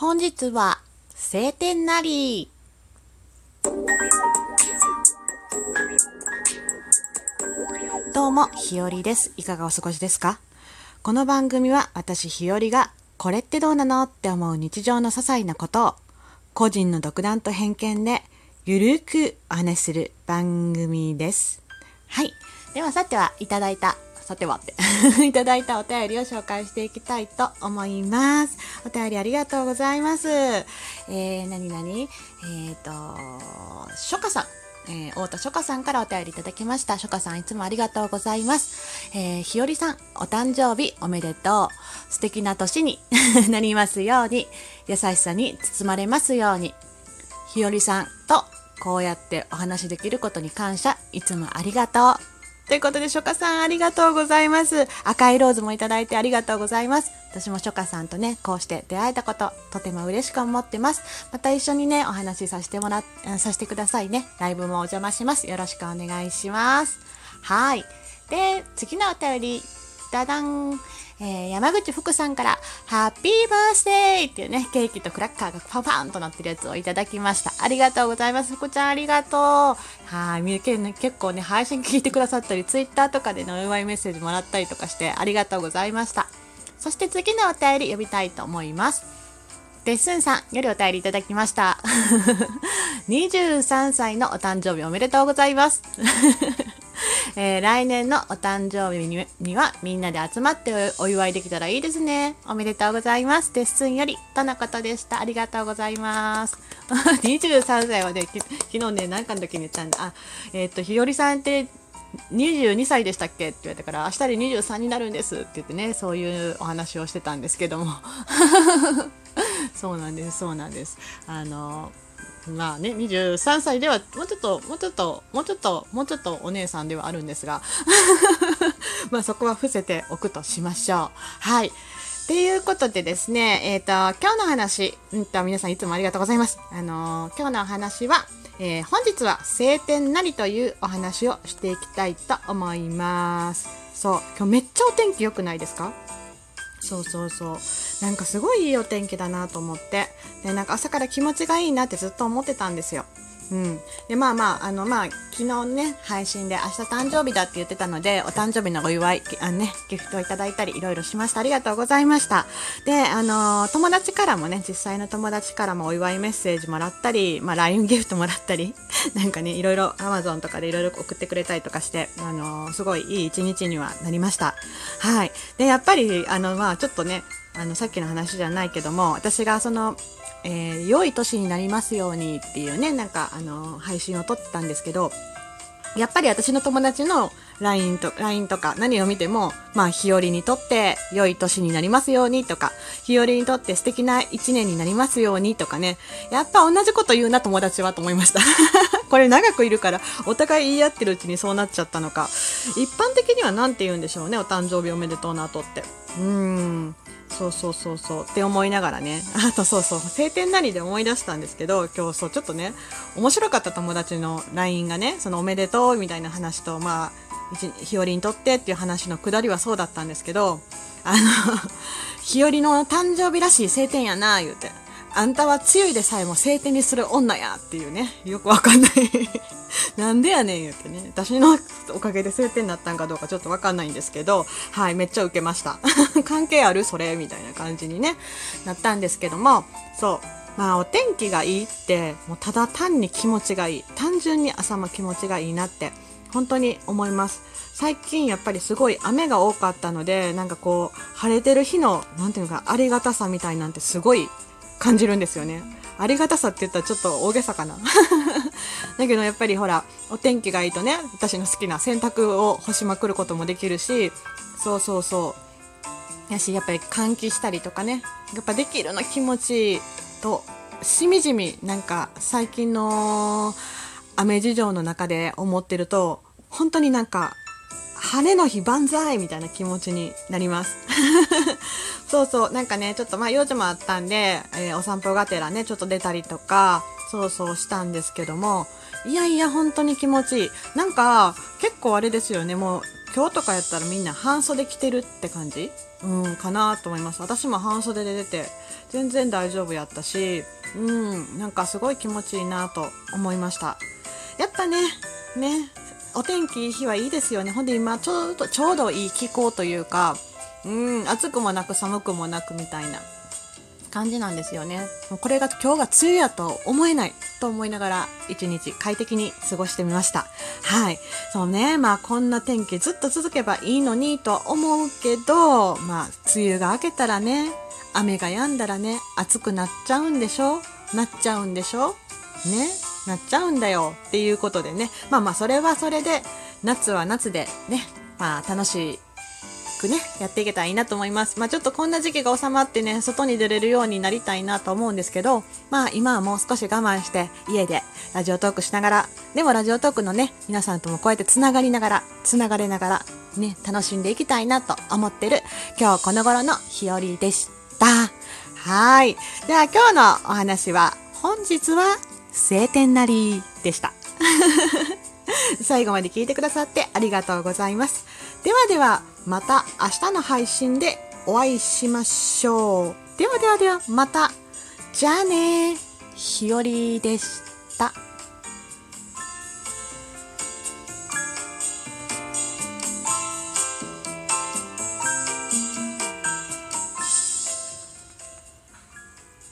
本日は晴天なり。どうも、ひよりです。いかがお過ごしですか？この番組は私ひよりがこれってどうなのって思う日常の些細なことを個人の独断と偏見でゆるくお話しする番組です。はい。ではさてはいただいた、さてはって、いただいたお便りを紹介していきたいと思います。お便りありがとうございます。えー、なになにえっ、と、初夏さん。えー、太田初夏さんからお便りいただきました。初夏さんいつもありがとうございます。えー、ひよりさん、お誕生日おめでとう。素敵な年に なりますように、優しさに包まれますように。ひよりさんとこうやってお話しできることに感謝、いつもありがとう。ということで、初夏さんありがとうございます。赤いローズもいただいてありがとうございます。私も初夏さんとね、こうして出会えたこと、とても嬉しく思ってます。また一緒にね、お話しさせてもらっ、させてくださいね。ライブもお邪魔します。よろしくお願いします。はい。で、次のお便り、ダダン。えー、山口福さんから、ハッピーバースデーっていうね、ケーキとクラッカーがパパンとなってるやつをいただきました。ありがとうございます。福ちゃんありがとう。はい、ね、結構ね、配信聞いてくださったり、ツイッターとかでのお祝いメッセージもらったりとかして、ありがとうございました。そして次のお便り読みたいと思います。デッスンさんよりお便りいただきました。23歳のお誕生日おめでとうございます。えー、来年のお誕生日ににはみんなで集まってお祝いできたらいいですね。おめでとうございます。デッスンよりとのことでした。ありがとうございます。23歳はね、昨日ね、なんかの時に言ったんだ。あ、えっ、と、ひよりさんって22歳でしたっけ？って言われたから、明日で23になるんですって言ってね、そういうお話をしてたんですけども。そうなんです、そうなんです。あの、まあね、23歳では、もうちょっと、もうちょっと、もうちょっと、もうちょっとお姉さんではあるんですが、まあそこは伏せておくとしましょう。はい。っていうことでですね、えっ、ー、と、今日の話、うんと、皆さんいつもありがとうございます。あのー、今日のお話は、えー、本日は晴天なりというお話をしていきたいと思います。そう、今日めっちゃお天気良くないですか？そうそうそう。なんかすごいいいお天気だなと思って。で、なんか朝から気持ちがいいなってずっと思ってたんですよ。うん。で、まあまあ、あの、まあ、昨日ね、配信で明日誕生日だって言ってたので、お誕生日のお祝い、あね、ギフトをいただいたり、いろいろしました。ありがとうございました。で、あの、友達からもね、実際の友達からもお祝いメッセージもらったり、まあ、LINE ギフトもらったり、なんかね、いろいろ Amazon とかでいろいろ送ってくれたりとかして、あの、すごいいい一日にはなりました。はい。で、やっぱり、あの、まあ、ちょっとね、あの、さっきの話じゃないけども、私がその、えー、良い年になりますようにっていうね、なんか、あの、配信を撮ってたんですけど、やっぱり私の友達の LINE と、LINE とか何を見ても、まあ、日和にとって良い年になりますようにとか、日和にとって素敵な一年になりますようにとかね、やっぱ同じこと言うな友達はと思いました。これ長くいるから、お互い言い合ってるうちにそうなっちゃったのか。一般的には何て言うんでしょうね、お誕生日おめでとうの後って。うーん。そうそうそうそうって思いながらね。あとそうそう、晴天なりで思い出したんですけど、今日そう、ちょっとね、面白かった友達の LINE がね、そのおめでとうみたいな話と、まあ、日和にとってっていう話のくだりはそうだったんですけど、あの、日和の誕生日らしい晴天やな、言うて。あんたは強いでさえも晴天にする女やっていうね、よくわかんない なんでやねん言ってね、私のおかげで晴天になったんかどうかちょっとわかんないんですけど、はい、めっちゃ受けました。関係あるそれみたいな感じにね、なったんですけども、そう。まあお天気がいいって、もうただ単に気持ちがいい。単純に朝も気持ちがいいなって、本当に思います。最近やっぱりすごい雨が多かったので、なんかこう、晴れてる日の、なんていうか、ありがたさみたいなんてすごい感じるんですよね。ありがたさって言ったらちょっと大げさかな。だけどやっぱりほら、お天気がいいとね、私の好きな洗濯を干しまくることもできるし、そうそうそう。やし、やっぱり換気したりとかね、やっぱできるの気持ちいいと、しみじみなんか最近の雨事情の中で思ってると、本当になんか、晴れの日万歳みたいな気持ちになります。そうそう、なんかね、ちょっとまあ用事もあったんで、えー、お散歩がてらね、ちょっと出たりとか、そうそうしたんですけども、いやいや、本当に気持ちいい。なんか、結構あれですよね、もう、今日とかやったらみんな半袖着てるって感じ？うんかなと思います。私も半袖で出て全然大丈夫やったしうんなんかすごい気持ちいいなと思いました。やっぱね。ね。お天気いい日はいいですよね。ほんで今ちょうどちょうどいい気候というかうん暑くもなく寒くもなくみたいな感じなんですよね。もうこれが今日が梅雨やと思えないと思いながら一日快適に過ごしてみました。はい。そうね。まあこんな天気ずっと続けばいいのにと思うけどまあ梅雨が明けたらね雨が止んだらね暑くなっちゃうんでしょ？なっちゃうんでしょ？ね。なっちゃうんだよっていうことでねまあまあそれはそれで夏は夏でねまあ楽しいくね、やっていけたらいいなと思います。まあちょっとこんな時期が収まってね、外に出れるようになりたいなと思うんですけど、まあ今はもう少し我慢して家でラジオトークしながら、でもラジオトークのね、皆さんともこうやってつながりながら、つながれながら、ね、楽しんでいきたいなと思ってる今日この頃の日和でした。はい。では今日のお話は、本日は晴天なりでした。最後まで聞いてくださってありがとうございます。ではでは、また明日の配信でお会いしましょう。ではではでは、また。じゃあね。ひよりでした。